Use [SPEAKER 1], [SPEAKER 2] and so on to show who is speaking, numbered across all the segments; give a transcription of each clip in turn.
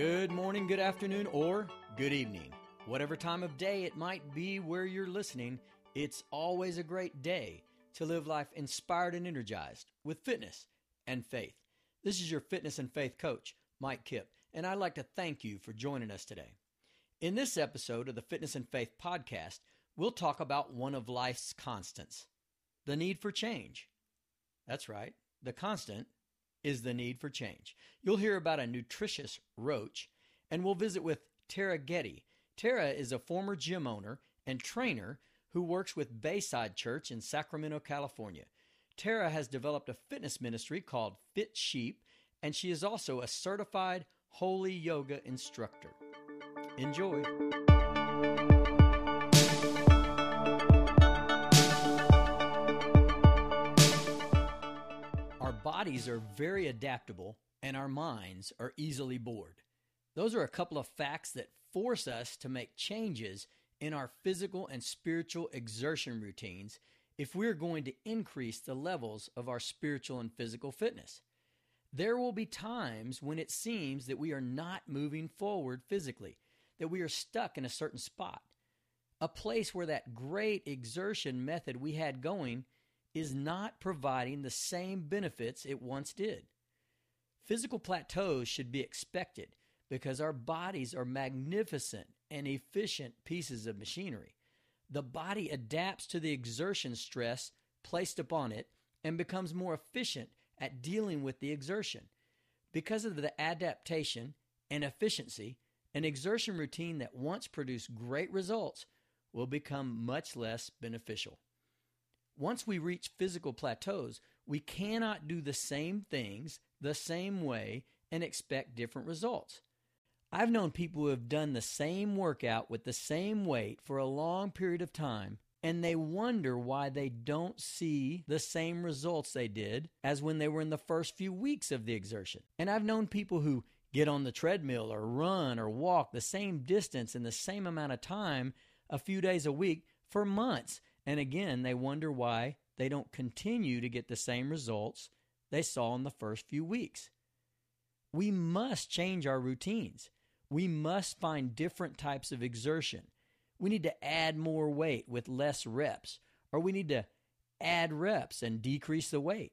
[SPEAKER 1] Good morning, good afternoon, or good evening. Whatever time of day it might be where you're listening, it's always a great day to live life inspired and energized with fitness and faith. This is your fitness and faith coach, Mike Kipp, and I'd like to thank you for joining us today. In this episode of the Fitness and Faith podcast, we'll talk about one of life's constants the need for change. That's right, the constant is the need for change. You'll hear about a nutritious roach, and we'll visit with Tara Getty. Tara is a former gym owner and trainer who works with Bayside Church in Sacramento, California. Tara has developed a fitness ministry called Fit Sheep, and she is also a certified holy yoga instructor. Enjoy. Bodies are very adaptable and our minds are easily bored. Those are a couple of facts that force us to make changes in our physical and spiritual exertion routines if we're going to increase the levels of our spiritual and physical fitness. There will be times when it seems that we are not moving forward physically, that we are stuck in a certain spot, a place where that great exertion method we had going is not providing the same benefits it once did. Physical plateaus should be expected because our bodies are magnificent and efficient pieces of machinery. The body adapts to the exertion stress placed upon it and becomes more efficient at dealing with the exertion. Because of the adaptation and efficiency, an exertion routine that once produced great results will become much less beneficial. Once we reach physical plateaus, we cannot do the same things the same way and expect different results. I've known people who have done the same workout with the same weight for a long period of time, and they wonder why they don't see the same results they did as when they were in the first few weeks of the exertion. And I've known people who get on the treadmill or run or walk the same distance in the same amount of time a few days a week for months. And again, they wonder why they don't continue to get the same results they saw in the first few weeks. We must change our routines. We must find different types of exertion. We need to add more weight with less reps, or we need to add reps and decrease the weight.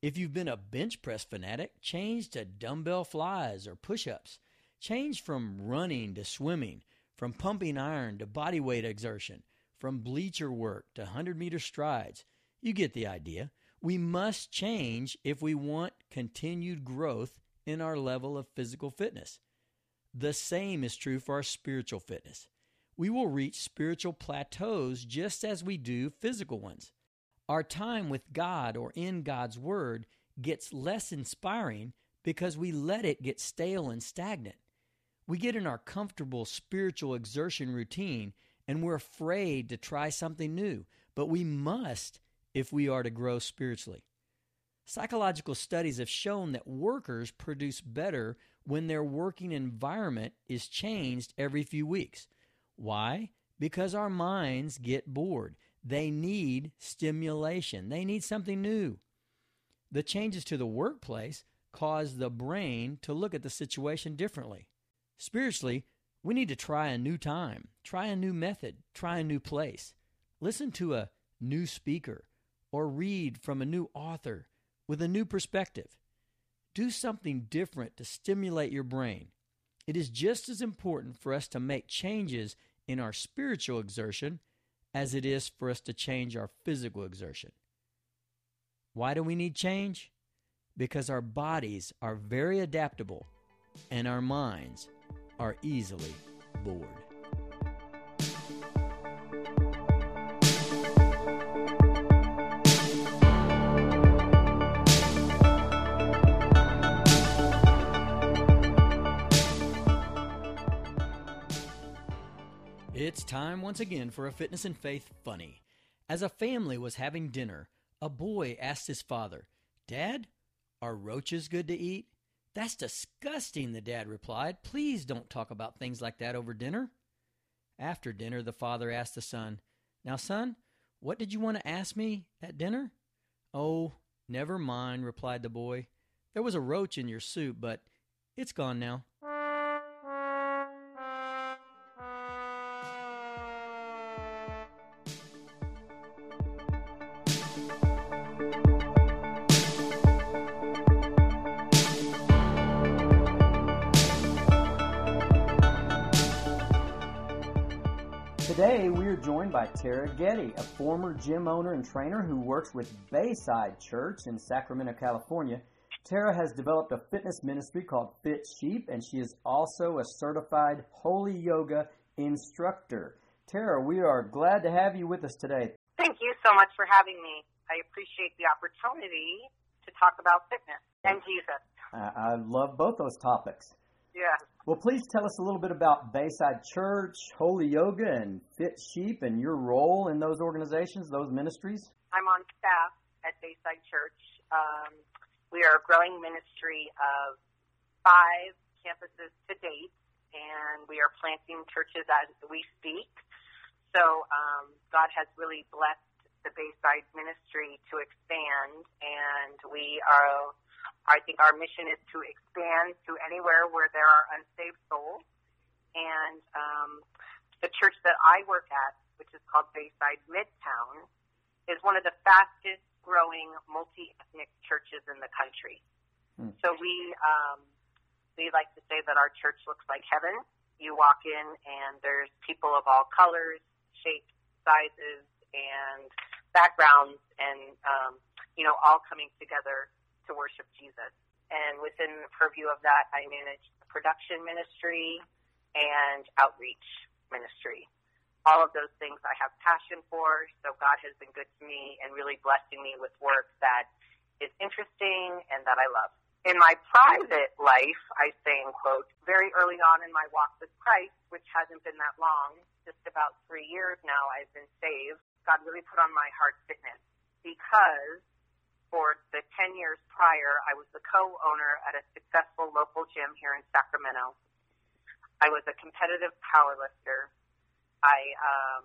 [SPEAKER 1] If you've been a bench press fanatic, change to dumbbell flies or push ups. Change from running to swimming, from pumping iron to body weight exertion, from bleacher work to 100 meter strides. You get the idea. We must change if we want continued growth in our level of physical fitness. The same is true for our spiritual fitness. We will reach spiritual plateaus just as we do physical ones. Our time with God or in God's Word gets less inspiring because we let it get stale and stagnant. We get in our comfortable spiritual exertion routine and we're afraid to try something new, but we must if we are to grow spiritually. Psychological studies have shown that workers produce better when their working environment is changed every few weeks. Why? Because our minds get bored. They need stimulation, they need something new. The changes to the workplace cause the brain to look at the situation differently. Spiritually, we need to try a new time, try a new method, try a new place. Listen to a new speaker or read from a new author with a new perspective. Do something different to stimulate your brain. It is just as important for us to make changes in our spiritual exertion as it is for us to change our physical exertion. Why do we need change? Because our bodies are very adaptable and our minds are easily bored. It's time once again for a Fitness and Faith funny. As a family was having dinner, a boy asked his father, Dad, are roaches good to eat? That's disgusting, the dad replied. Please don't talk about things like that over dinner. After dinner, the father asked the son, Now, son, what did you want to ask me at dinner? Oh, never mind, replied the boy. There was a roach in your soup, but it's gone now. Today, we are joined by Tara Getty, a former gym owner and trainer who works with Bayside Church in Sacramento, California. Tara has developed a fitness ministry called Fit Sheep, and she is also a certified holy yoga instructor. Tara, we are glad to have you with us today.
[SPEAKER 2] Thank you so much for having me. I appreciate the opportunity to talk about fitness and Jesus.
[SPEAKER 1] I love both those topics.
[SPEAKER 2] Yeah.
[SPEAKER 1] Well, please tell us a little bit about Bayside Church, Holy Yoga, and Fit Sheep, and your role in those organizations, those ministries.
[SPEAKER 2] I'm on staff at Bayside Church. Um, we are a growing ministry of five campuses to date, and we are planting churches as we speak. So um, God has really blessed the Bayside ministry to expand, and we are I think our mission is to expand to anywhere where there are unsaved souls. And um, the church that I work at, which is called Bayside Midtown, is one of the fastest growing multi ethnic churches in the country. Hmm. So we um, we like to say that our church looks like heaven. You walk in and there's people of all colors, shapes, sizes, and backgrounds, and um, you know all coming together to worship Jesus. And within the purview of that, I manage the production ministry and outreach ministry. All of those things I have passion for, so God has been good to me and really blessing me with work that is interesting and that I love. In my private life, I say in quote, very early on in my walk with Christ, which hasn't been that long, just about three years now I've been saved, God really put on my heart fitness because for the 10 years prior, I was the co-owner at a successful local gym here in Sacramento. I was a competitive powerlifter. I um,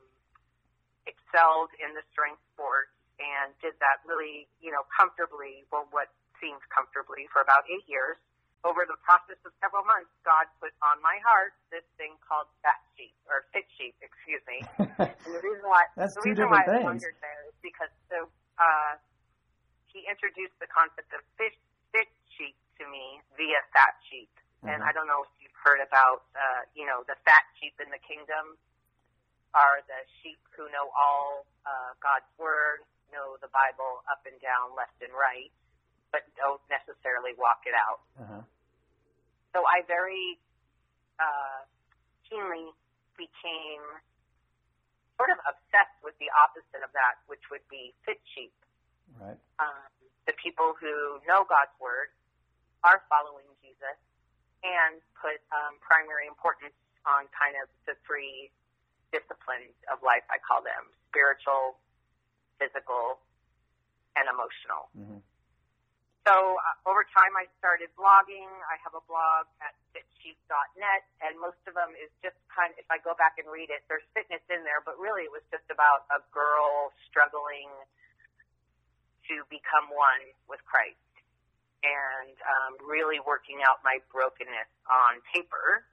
[SPEAKER 2] excelled in the strength sports and did that really, you know, comfortably, well, what seemed comfortably for about eight years. Over the process of several months, God put on my heart this thing called Fat Sheep, or Fit Sheep, excuse me. and the reason why,
[SPEAKER 1] That's
[SPEAKER 2] the
[SPEAKER 1] two
[SPEAKER 2] reason why
[SPEAKER 1] things.
[SPEAKER 2] I wondered there is because the, uh, he introduced the concept of fish, fit sheep to me via fat sheep. Mm-hmm. And I don't know if you've heard about, uh, you know, the fat sheep in the kingdom are the sheep who know all uh, God's word, know the Bible up and down, left and right, but don't necessarily walk it out.
[SPEAKER 1] Uh-huh.
[SPEAKER 2] So I very uh, keenly became sort of obsessed with the opposite of that, which would be fit sheep.
[SPEAKER 1] Right.
[SPEAKER 2] Um, the people who know God's word are following Jesus and put um, primary importance on kind of the three disciplines of life, I call them spiritual, physical, and emotional.
[SPEAKER 1] Mm-hmm.
[SPEAKER 2] So uh, over time, I started blogging. I have a blog at fitsheep.net, and most of them is just kind of, if I go back and read it, there's fitness in there, but really it was just about a girl struggling to become one with Christ and um, really working out my brokenness on paper.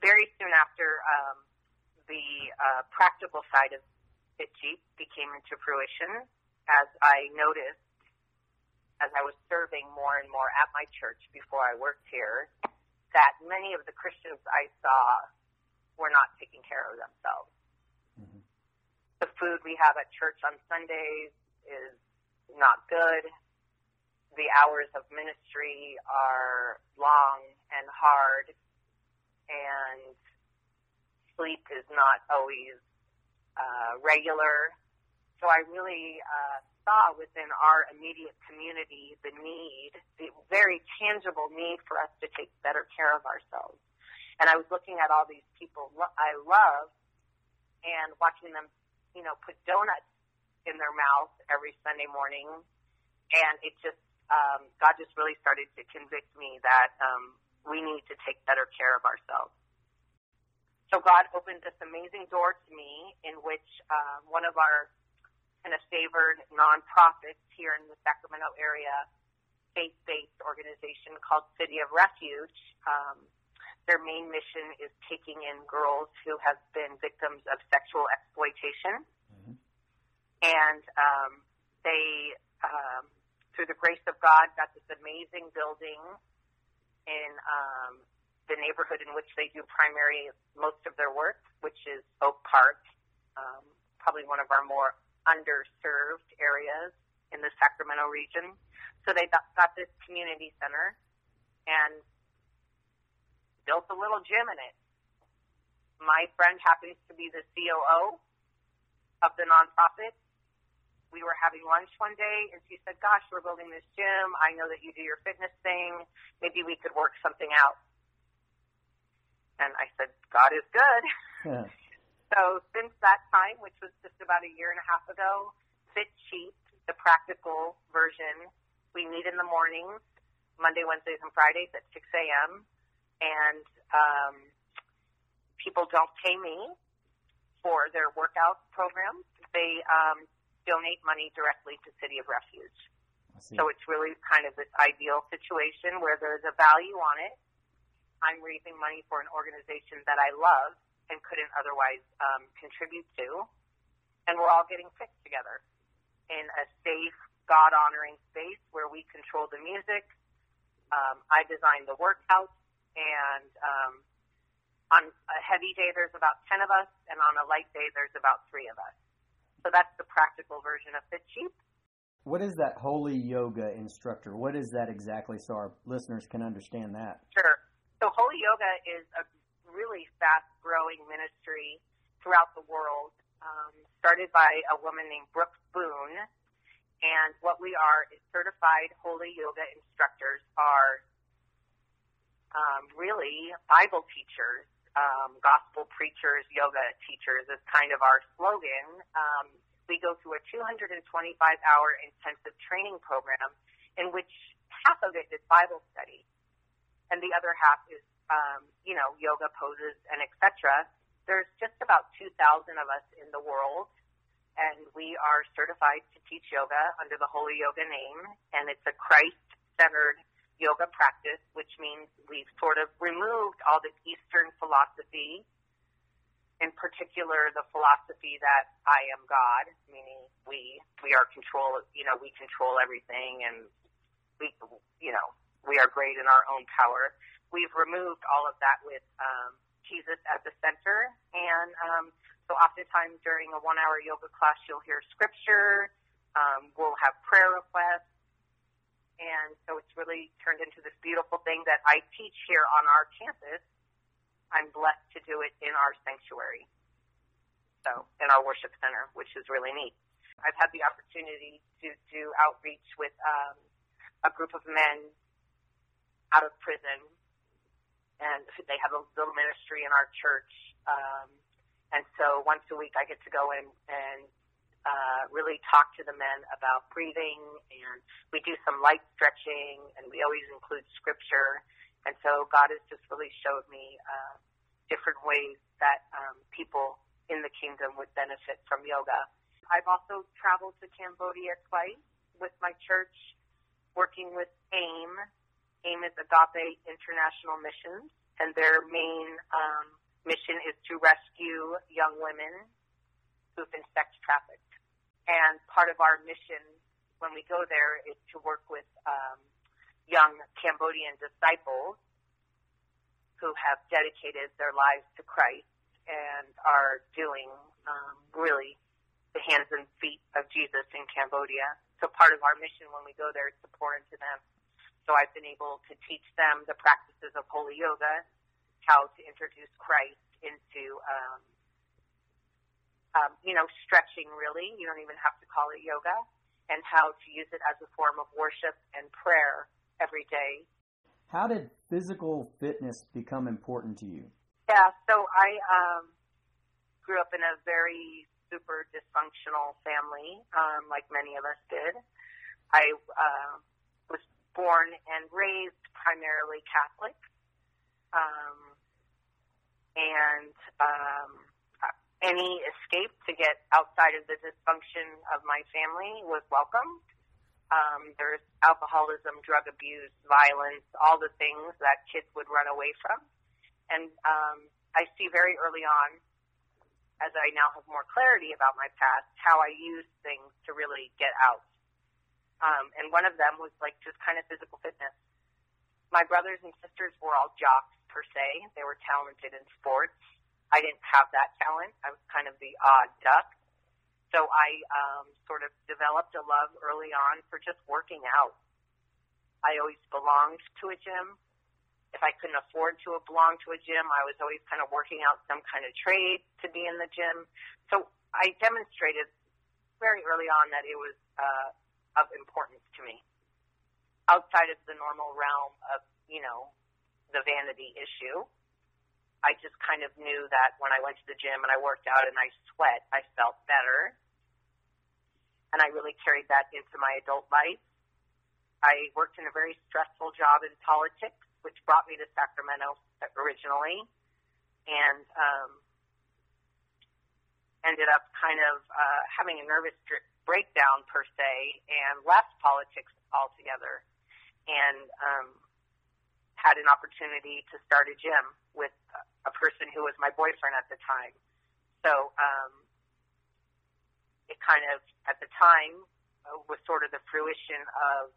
[SPEAKER 2] Very soon after, um, the uh, practical side of Fit Sheep became into fruition as I noticed as I was serving more and more at my church before I worked here that many of the Christians I saw were not taking care of themselves. Mm-hmm. The food we have at church on Sundays is not good. The hours of ministry are long and hard, and sleep is not always uh, regular. So I really uh, saw within our immediate community the need, the very tangible need for us to take better care of ourselves. And I was looking at all these people I love and watching them, you know, put donuts in their mouth every Sunday morning, and it just um, God just really started to convict me that um, we need to take better care of ourselves. So God opened this amazing door to me, in which uh, one of our kind of favored nonprofits here in the Sacramento area, faith-based organization called City of Refuge, um, their main mission is taking in girls who have been victims of sexual exploitation. And um, they, um, through the grace of God, got this amazing building in um, the neighborhood in which they do primary most of their work, which is Oak Park, um, probably one of our more underserved areas in the Sacramento region. So they got, got this community center and built a little gym in it. My friend happens to be the COO of the nonprofit. We were having lunch one day, and she said, "Gosh, we're building this gym. I know that you do your fitness thing. Maybe we could work something out." And I said, God is good. Yeah. So since that time, which was just about a year and a half ago, Fit Sheep, the practical version, we meet in the mornings, Monday, Wednesdays, and Fridays at 6 a.m. And um, people don't pay me for their workout programs. They um, donate money directly to City of Refuge. So it's really kind of this ideal situation where there's a value on it I'm raising money for an organization that I love and couldn't otherwise um, contribute to. And we're all getting fit together in a safe, God honoring space where we control the music. Um, I design the workouts, and um, on a heavy day, there's about 10 of us, and on a light day, there's about three of us. So that's the practical version of Fit Sheep.
[SPEAKER 1] What is that holy yoga instructor? What is that exactly so our listeners can understand that?
[SPEAKER 2] Sure. So Holy Yoga is a really fast growing ministry throughout the world, um, started by a woman named Brooke Boon. And what we are is certified Holy Yoga instructors are um, really Bible teachers, um, gospel preachers, yoga teachers is kind of our slogan. Um, we go through a 225 hour intensive training program in which half of it is Bible study and the other half is, um, you know, yoga poses and etc. There's just about 2,000 of us in the world, and we are certified to teach yoga under the Holy Yoga name, and it's a Christ-centered yoga practice, which means we've sort of removed all the Eastern philosophy, in particular the philosophy that I am God, meaning we we are control, you know, we control everything, and we, you know, we are great in our own power. We've removed all of that with um, Jesus at the center. And um, so oftentimes during a one hour yoga class, you'll hear scripture. Um, we'll have prayer requests. And so it's really turned into this beautiful thing that I teach here on our campus. I'm blessed to do it in our sanctuary. So, in our worship center, which is really neat. I've had the opportunity to do outreach with um, a group of men out of prison, and they have a little ministry in our church. Um, and so once a week, I get to go in and uh, really talk to the men about breathing, and we do some light stretching, and we always include scripture. And so God has just really showed me uh, different ways that um, people in the kingdom would benefit from yoga. I've also traveled to Cambodia twice with my church, working with AIM, AIM is Agape International Missions, and their main um, mission is to rescue young women who've been sex trafficked. And part of our mission when we go there is to work with um, young Cambodian disciples who have dedicated their lives to Christ and are doing um, really the hands and feet of Jesus in Cambodia. So part of our mission when we go there is to pour into them so I've been able to teach them the practices of holy yoga, how to introduce Christ into, um, um, you know, stretching really. You don't even have to call it yoga, and how to use it as a form of worship and prayer every day.
[SPEAKER 1] How did physical fitness become important to you?
[SPEAKER 2] Yeah, so I um, grew up in a very super dysfunctional family, um, like many of us did. I uh, was born and raised primarily Catholic. Um, and um, any escape to get outside of the dysfunction of my family was welcome. Um, there's alcoholism, drug abuse, violence, all the things that kids would run away from. And um, I see very early on, as I now have more clarity about my past, how I use things to really get out. Um, and one of them was like just kind of physical fitness. My brothers and sisters were all jocks per se. They were talented in sports. I didn't have that talent. I was kind of the odd duck. So I um, sort of developed a love early on for just working out. I always belonged to a gym. If I couldn't afford to belong to a gym, I was always kind of working out some kind of trade to be in the gym. So I demonstrated very early on that it was uh, of importance to me outside of the normal realm of, you know, the vanity issue. I just kind of knew that when I went to the gym and I worked out and I sweat, I felt better. And I really carried that into my adult life. I worked in a very stressful job in politics, which brought me to Sacramento originally, and um, ended up kind of uh, having a nervous breakdown per se, and left politics altogether, and um, had an opportunity to start a gym with a person who was my boyfriend at the time. So um, it kind of, at the time, uh, was sort of the fruition of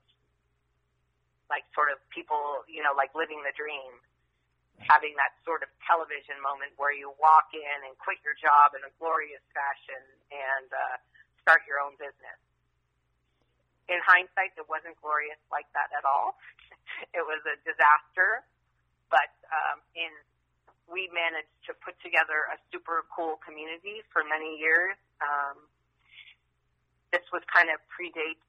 [SPEAKER 2] like sort of people, you know, like living the dream, having that sort of television moment where you walk in and quit your job in a glorious fashion and uh, start your own business. In hindsight, it wasn't glorious like that at all. it was a disaster but um, in we managed to put together a super cool community for many years. Um, this was kind of predate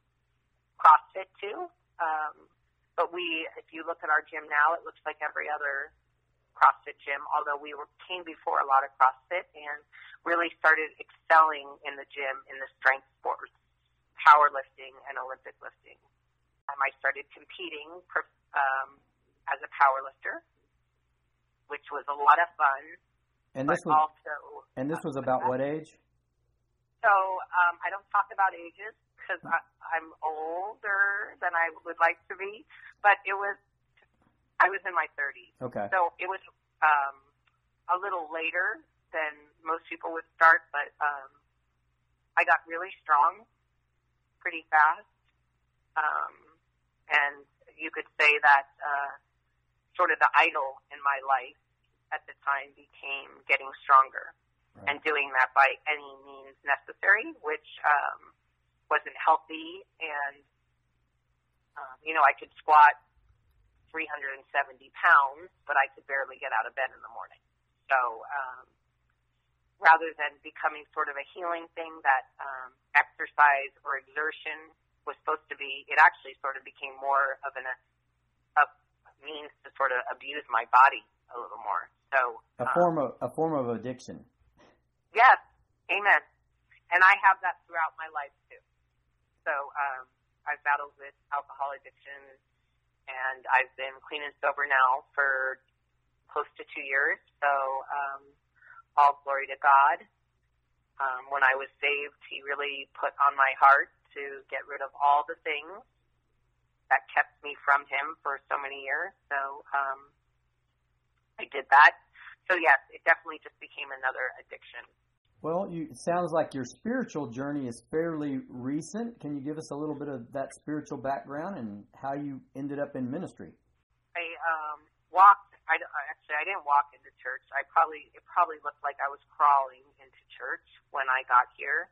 [SPEAKER 2] CrossFit too, um, but we, if you look at our gym now, it looks like every other CrossFit gym. Although we were, came before a lot of CrossFit and really started excelling in the gym in the strength sports, powerlifting, and Olympic lifting. Um, I started competing um, as a powerlifter which was a lot of fun.
[SPEAKER 3] And this was also, and this was about what age?
[SPEAKER 2] So um, I don't talk about ages because I'm older than I would like to be, but it was I was in my 30s.
[SPEAKER 3] Okay.
[SPEAKER 2] So it was um, a little later than most people would start, but um, I got really strong pretty fast, um, and you could say that. Uh, sort of the idol in my life at the time became getting stronger right. and doing that by any means necessary, which um, wasn't healthy. And, um, you know, I could squat 370 pounds, but I could barely get out of bed in the morning. So um, rather than becoming sort of a healing thing that um, exercise or exertion was supposed to be, it actually sort of became more of an, a, means to sort of abuse my body a little more. So
[SPEAKER 3] a um, form of a form of addiction.
[SPEAKER 2] Yes, amen. And I have that throughout my life too. So um, I've battled with alcohol addiction, and I've been clean and sober now for close to two years. So um, all glory to God. Um, when I was saved, He really put on my heart to get rid of all the things that kept me from him for so many years. So um, I did that. So yes, it definitely just became another addiction.
[SPEAKER 3] Well, you, it sounds like your spiritual journey is fairly recent. Can you give us a little bit of that spiritual background and how you ended up in ministry?
[SPEAKER 2] I um, walked. I actually I didn't walk into church. I probably it probably looked like I was crawling into church when I got here,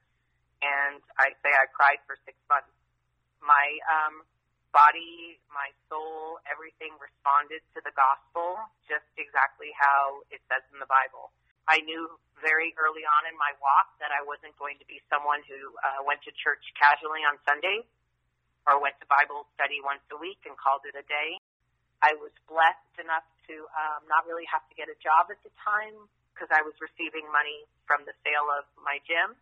[SPEAKER 2] and I say I cried for six months. My um, body, my soul, everything responded to the gospel just exactly how it says in the Bible. I knew very early on in my walk that I wasn't going to be someone who uh, went to church casually on Sunday or went to Bible study once a week and called it a day. I was blessed enough to um, not really have to get a job at the time because I was receiving money from the sale of my gym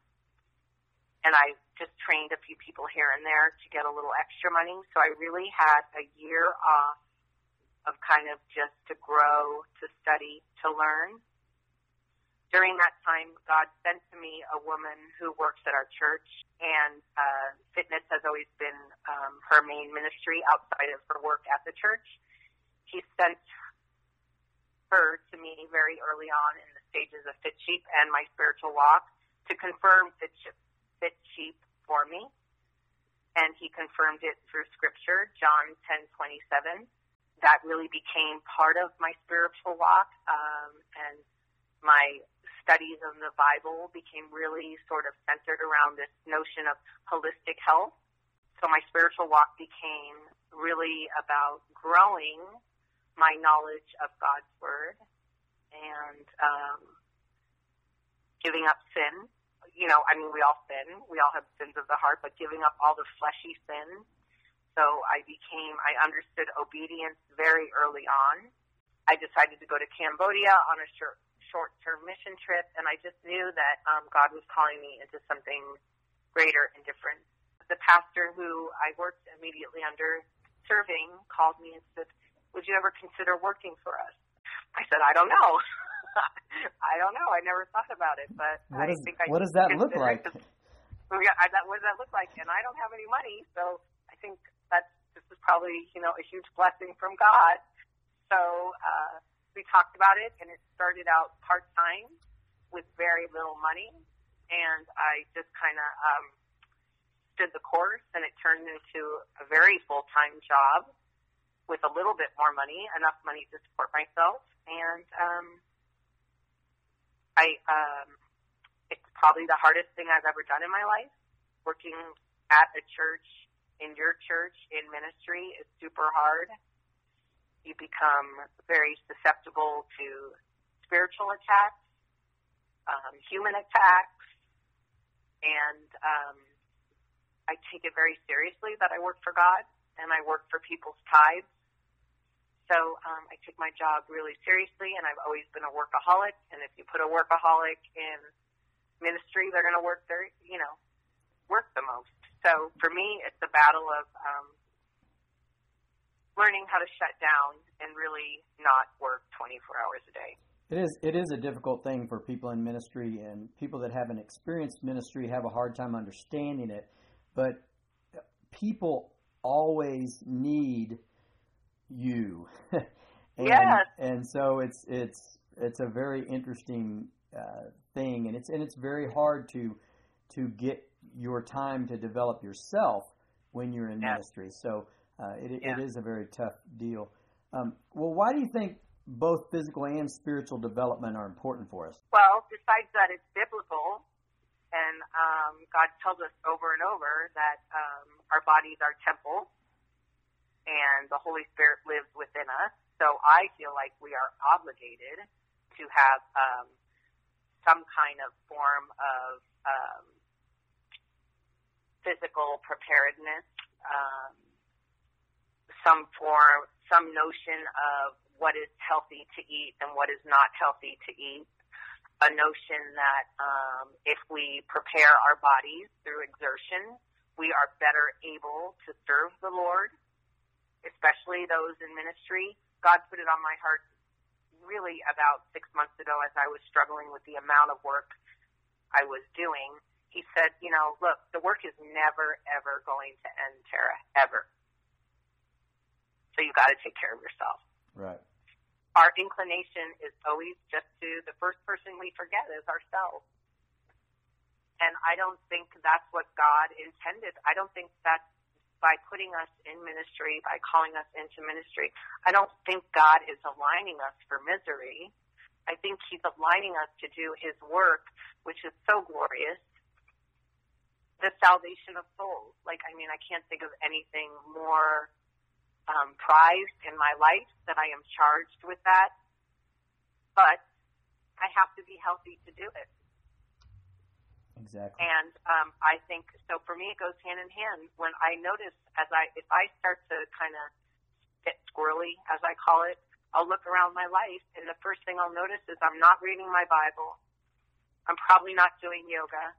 [SPEAKER 2] and I just trained a few people here and there to get a little extra money. So I really had a year off of kind of just to grow, to study, to learn. During that time, God sent to me a woman who works at our church, and uh, fitness has always been um, her main ministry outside of her work at the church. He sent her to me very early on in the stages of Fit Sheep and my spiritual walk to confirm Fit Sheep, fit sheep for me. And he confirmed it through scripture, John 10:27. That really became part of my spiritual walk, um, and my studies of the Bible became really sort of centered around this notion of holistic health. So my spiritual walk became really about growing my knowledge of God's Word and um, giving up sin. You know, I mean, we all sin. We all have sins of the heart, but giving up all the fleshy sins. So I became, I understood obedience very early on. I decided to go to Cambodia on a short, short-term mission trip, and I just knew that um, God was calling me into something greater and different. The pastor who I worked immediately under serving called me and said, would you ever consider working for us? I said, I don't know. I don't know. I never thought about it, but
[SPEAKER 3] what
[SPEAKER 2] I
[SPEAKER 3] is,
[SPEAKER 2] think I
[SPEAKER 3] what does that look like?
[SPEAKER 2] Yeah, I, that, what does that look like? And I don't have any money, so I think that this is probably you know a huge blessing from God. So uh, we talked about it, and it started out part time with very little money, and I just kind of um, stood the course, and it turned into a very full time job with a little bit more money, enough money to support myself, and um, I um, it's probably the hardest thing I've ever done in my life. Working at a church in your church in ministry is super hard. You become very susceptible to spiritual attacks, um, human attacks, and um, I take it very seriously that I work for God and I work for people's tithes so um, I take my job really seriously, and I've always been a workaholic. And if you put a workaholic in ministry, they're going to work their, you know, work the most. So for me, it's a battle of um, learning how to shut down and really not work 24 hours a day.
[SPEAKER 3] It is it is a difficult thing for people in ministry and people that haven't experienced ministry have a hard time understanding it. But people always need you. and,
[SPEAKER 2] yes.
[SPEAKER 3] And so it's it's it's a very interesting uh, thing, and it's and it's very hard to to get your time to develop yourself when you're in
[SPEAKER 2] yes.
[SPEAKER 3] ministry. So uh, it,
[SPEAKER 2] yeah.
[SPEAKER 3] it is a very tough deal. Um, well, why do you think both physical and spiritual development are important for us?
[SPEAKER 2] Well, besides that, it's biblical, and um, God tells us over and over that um, our bodies are temples and the Holy Spirit lives within us. So I feel like we are obligated to have um, some kind of form of um, physical preparedness, um, some form, some notion of what is healthy to eat and what is not healthy to eat. A notion that um, if we prepare our bodies through exertion, we are better able to serve the Lord especially those in ministry. God put it on my heart really about six months ago as I was struggling with the amount of work I was doing. He said, you know, look, the work is never, ever going to end, Tara, ever. So you got to take care of yourself.
[SPEAKER 3] Right.
[SPEAKER 2] Our inclination is always just to the first person we forget is ourselves. And I don't think that's what God intended. I don't think that's by putting us in ministry, by calling us into ministry. I don't think God is aligning us for misery. I think He's aligning us to do His work, which is so glorious. The salvation of souls. Like, I mean, I can't think of anything more um, prized in my life that I am charged with that. But I have to be healthy to do it.
[SPEAKER 3] Exactly.
[SPEAKER 2] And um, I think so. For me, it goes hand in hand. When I notice, as I if I start to kind of get squirrely, as I call it, I'll look around my life, and the first thing I'll notice is I'm not reading my Bible. I'm probably not doing yoga.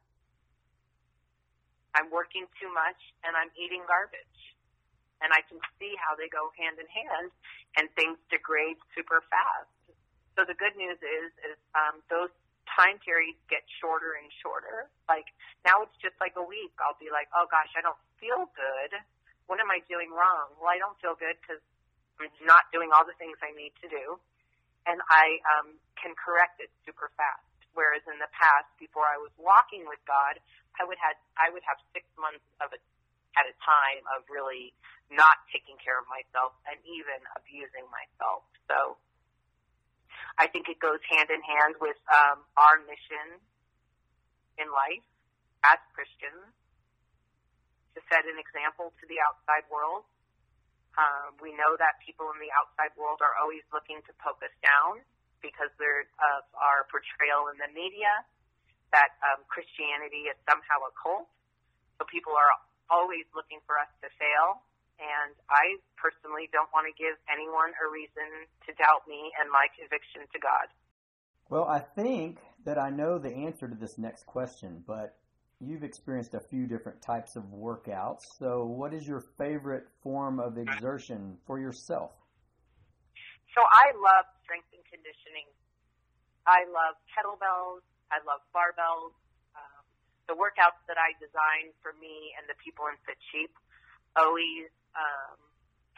[SPEAKER 2] I'm working too much, and I'm eating garbage. And I can see how they go hand in hand, and things degrade super fast. So the good news is, is um, those time periods get shorter and shorter. Like now it's just like a week. I'll be like, oh gosh, I don't feel good. What am I doing wrong? Well, I don't feel good because I'm not doing all the things I need to do. and I um, can correct it super fast. Whereas in the past, before I was walking with God, I would had I would have six months of it at a time of really not taking care of myself and even abusing myself. So I think it goes hand in hand with um, our mission in life as Christians to set an example to the outside world. Um, we know that people in the outside world are always looking to poke us down because of our portrayal in the media that um, Christianity is somehow a cult. So people are always looking for us to fail. And I personally don't want to give anyone a reason to doubt me and my conviction to God.
[SPEAKER 1] Well, I think that I know the answer to this next question, but you've experienced a few different types of workouts. So, what is your favorite form of exertion for yourself?
[SPEAKER 2] So, I love strength and conditioning. I love kettlebells. I love barbells. Um, the workouts that I design for me and the people in Fit Sheep always um,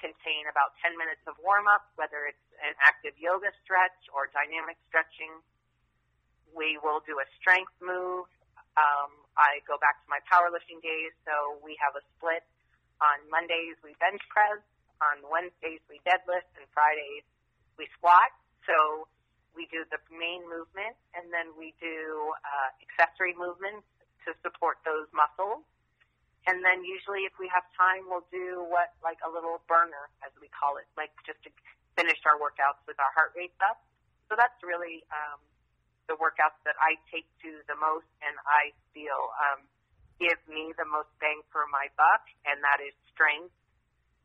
[SPEAKER 2] contain about 10 minutes of warm up, whether it's an active yoga stretch or dynamic stretching. We will do a strength move. Um, I go back to my powerlifting days, so we have a split. On Mondays, we bench press. On Wednesdays, we deadlift. And Fridays, we squat. So we do the main movement, and then we do uh, accessory movements to support those muscles. And then usually, if we have time, we'll do what like a little burner, as we call it, like just to finish our workouts with our heart rate up. So that's really um, the workouts that I take to the most, and I feel um, give me the most bang for my buck, and that is strength,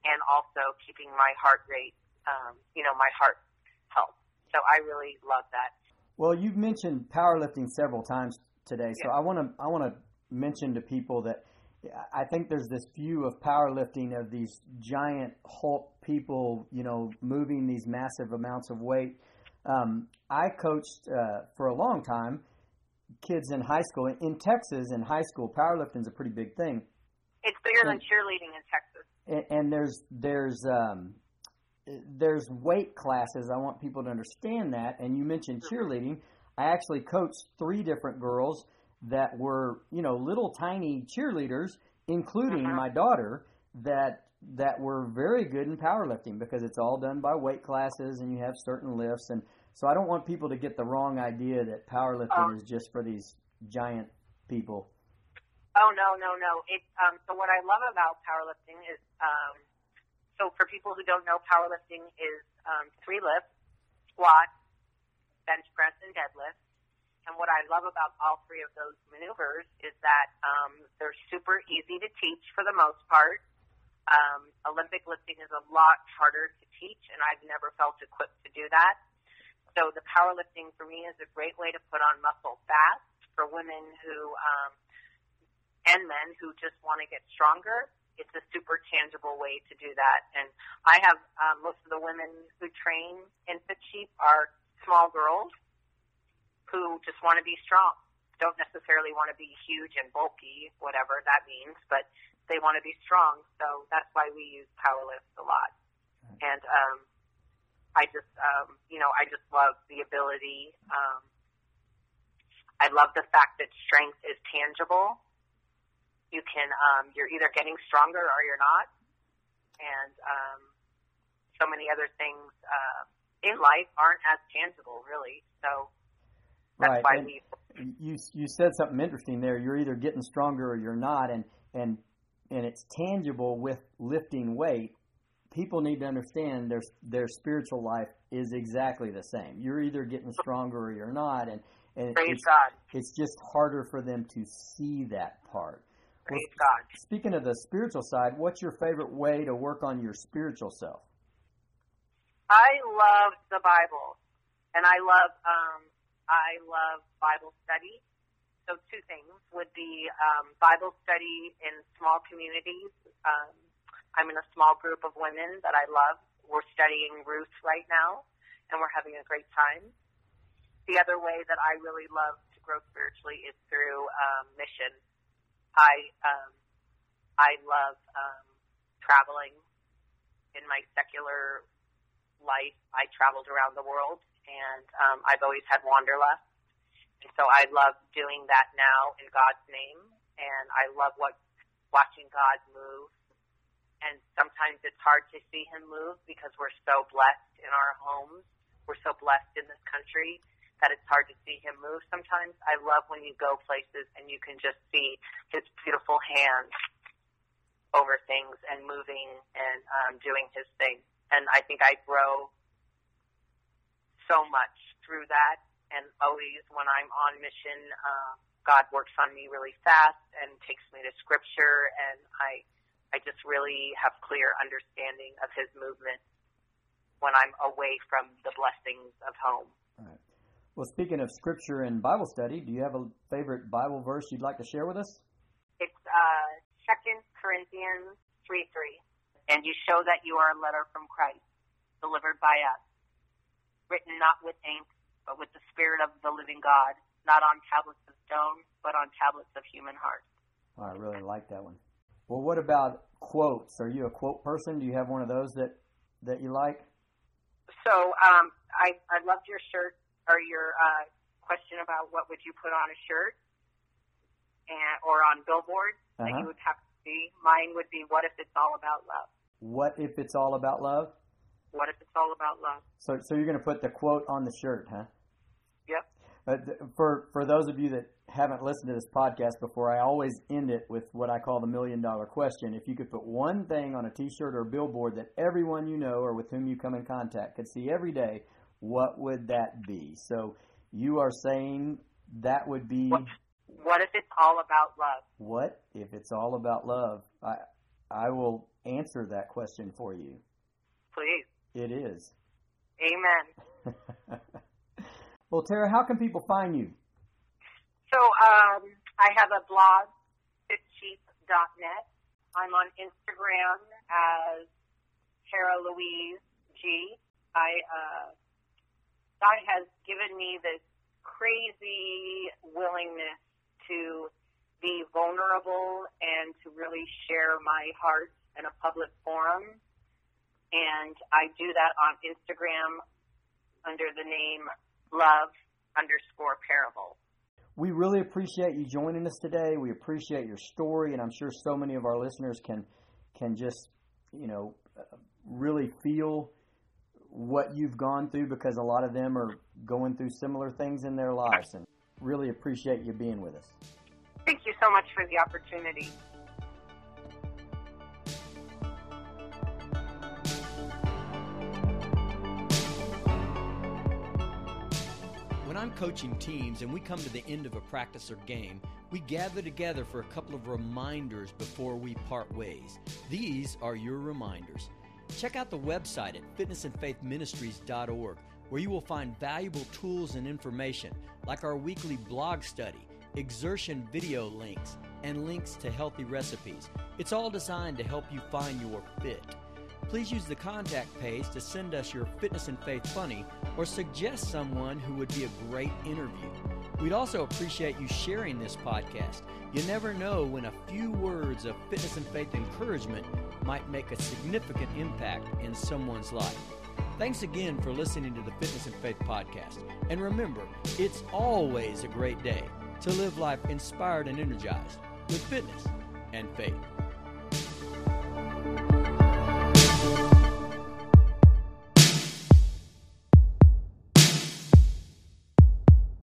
[SPEAKER 2] and also keeping my heart rate, um, you know, my heart health. So I really love that.
[SPEAKER 1] Well, you've mentioned powerlifting several times today, so I want to I want to mention to people that I think there's this view of powerlifting of these giant Hulk people, you know, moving these massive amounts of weight. Um, I coached uh, for a long time kids in high school. In Texas, in high school, powerlifting is a pretty big thing.
[SPEAKER 2] It's bigger and, than cheerleading in Texas.
[SPEAKER 1] And, and there's there's um, there's weight classes. I want people to understand that. And you mentioned mm-hmm. cheerleading. I actually coached three different girls that were, you know, little tiny cheerleaders, including uh-huh. my daughter, that that were very good in powerlifting because it's all done by weight classes and you have certain lifts and so I don't want people to get the wrong idea that powerlifting oh. is just for these giant people.
[SPEAKER 2] Oh no, no, no. It um so what I love about powerlifting is um so for people who don't know, powerlifting is um, three lifts, squat, bench press, and deadlift. And what I love about all three of those maneuvers is that um, they're super easy to teach for the most part. Um, Olympic lifting is a lot harder to teach, and I've never felt equipped to do that. So the powerlifting for me is a great way to put on muscle fast for women who um, and men who just want to get stronger it's a super tangible way to do that. And I have um, most of the women who train in Fit Sheep are small girls who just want to be strong. Don't necessarily want to be huge and bulky, whatever that means, but they want to be strong. So that's why we use powerlifts a lot. And um, I just, um, you know, I just love the ability. Um, I love the fact that strength is tangible you can um, you're either getting stronger or you're not, and um, so many other things uh, in life aren't as tangible, really. So that's
[SPEAKER 1] right. You you said something interesting there. You're either getting stronger or you're not, and and and it's tangible with lifting weight. People need to understand their their spiritual life is exactly the same. You're either getting stronger or you're not, and and
[SPEAKER 2] Praise
[SPEAKER 1] it's,
[SPEAKER 2] God.
[SPEAKER 1] it's just harder for them to see that part.
[SPEAKER 2] Praise well, God.
[SPEAKER 1] Speaking of the spiritual side, what's your favorite way to work on your spiritual self?
[SPEAKER 2] I love the Bible, and I love um, I love Bible study. So two things would be um, Bible study in small communities. Um, I'm in a small group of women that I love. We're studying Ruth right now, and we're having a great time. The other way that I really love to grow spiritually is through um, mission. I um, I love um, traveling. In my secular life, I traveled around the world, and um, I've always had wanderlust. And so I love doing that now in God's name, and I love what watching God move. And sometimes it's hard to see Him move because we're so blessed in our homes. We're so blessed in this country that it's hard to see Him move sometimes. I love when you go places and you can just see His beautiful hands over things and moving and um, doing His thing. And I think I grow so much through that. And always when I'm on mission, uh, God works on me really fast and takes me to Scripture, and I, I just really have clear understanding of His movement when I'm away from the blessings of home.
[SPEAKER 3] All right. Well, speaking of Scripture and Bible study, do you have a favorite Bible verse you'd like to share with us?
[SPEAKER 2] It's uh, Second Corinthians three three, and you show that you are a letter from Christ, delivered by us, written not with ink, but with the Spirit of the living God, not on tablets of stone, but on tablets of human hearts.
[SPEAKER 3] Oh, I really like that one. Well, what about quotes? Are you a quote person? Do you have one of those that that you like?
[SPEAKER 2] So um, I I loved your shirt or your uh, question about what would you put on a shirt and or on billboards uh-huh. that you would have to see. Mine would be what if it's all about love.
[SPEAKER 3] What if it's all about love?
[SPEAKER 2] What if it's all about love?
[SPEAKER 3] So so you're going to put the quote on the shirt, huh?
[SPEAKER 2] Yep.
[SPEAKER 3] Uh, for for those of you that haven't listened to this podcast before, I always end it with what I call the million dollar question. If you could put one thing on a T-shirt or a billboard that everyone you know or with whom you come in contact could see every day, what would that be? So you are saying that would be.
[SPEAKER 2] What, what if it's all about love?
[SPEAKER 3] What if it's all about love? I I will answer that question for you.
[SPEAKER 2] Please.
[SPEAKER 3] It is.
[SPEAKER 2] Amen.
[SPEAKER 3] Well, Tara, how can people find you?
[SPEAKER 2] So um, I have a blog, fitsheep.net. I'm on Instagram as Tara Louise G. I uh, God has given me this crazy willingness to be vulnerable and to really share my heart in a public forum. And I do that on Instagram under the name love underscore parable.
[SPEAKER 3] We really appreciate you joining us today. We appreciate your story, and I'm sure so many of our listeners can can just you know really feel what you've gone through because a lot of them are going through similar things in their lives, and really appreciate you being with us.
[SPEAKER 2] Thank you so much for the opportunity.
[SPEAKER 1] I'm coaching teams and we come to the end of a practice or game, we gather together for a couple of reminders before we part ways. These are your reminders. Check out the website at fitnessandfaithministries.org where you will find valuable tools and information like our weekly blog study, exertion video links, and links to healthy recipes. It's all designed to help you find your fit please use the contact page to send us your Fitness and Faith funny or suggest someone who would be a great interview. We'd also appreciate you sharing this podcast. You never know when a few words of fitness and faith encouragement might make a significant impact in someone's life. Thanks again for listening to the Fitness and Faith podcast. And remember, it's always a great day to live life inspired and energized with fitness and faith.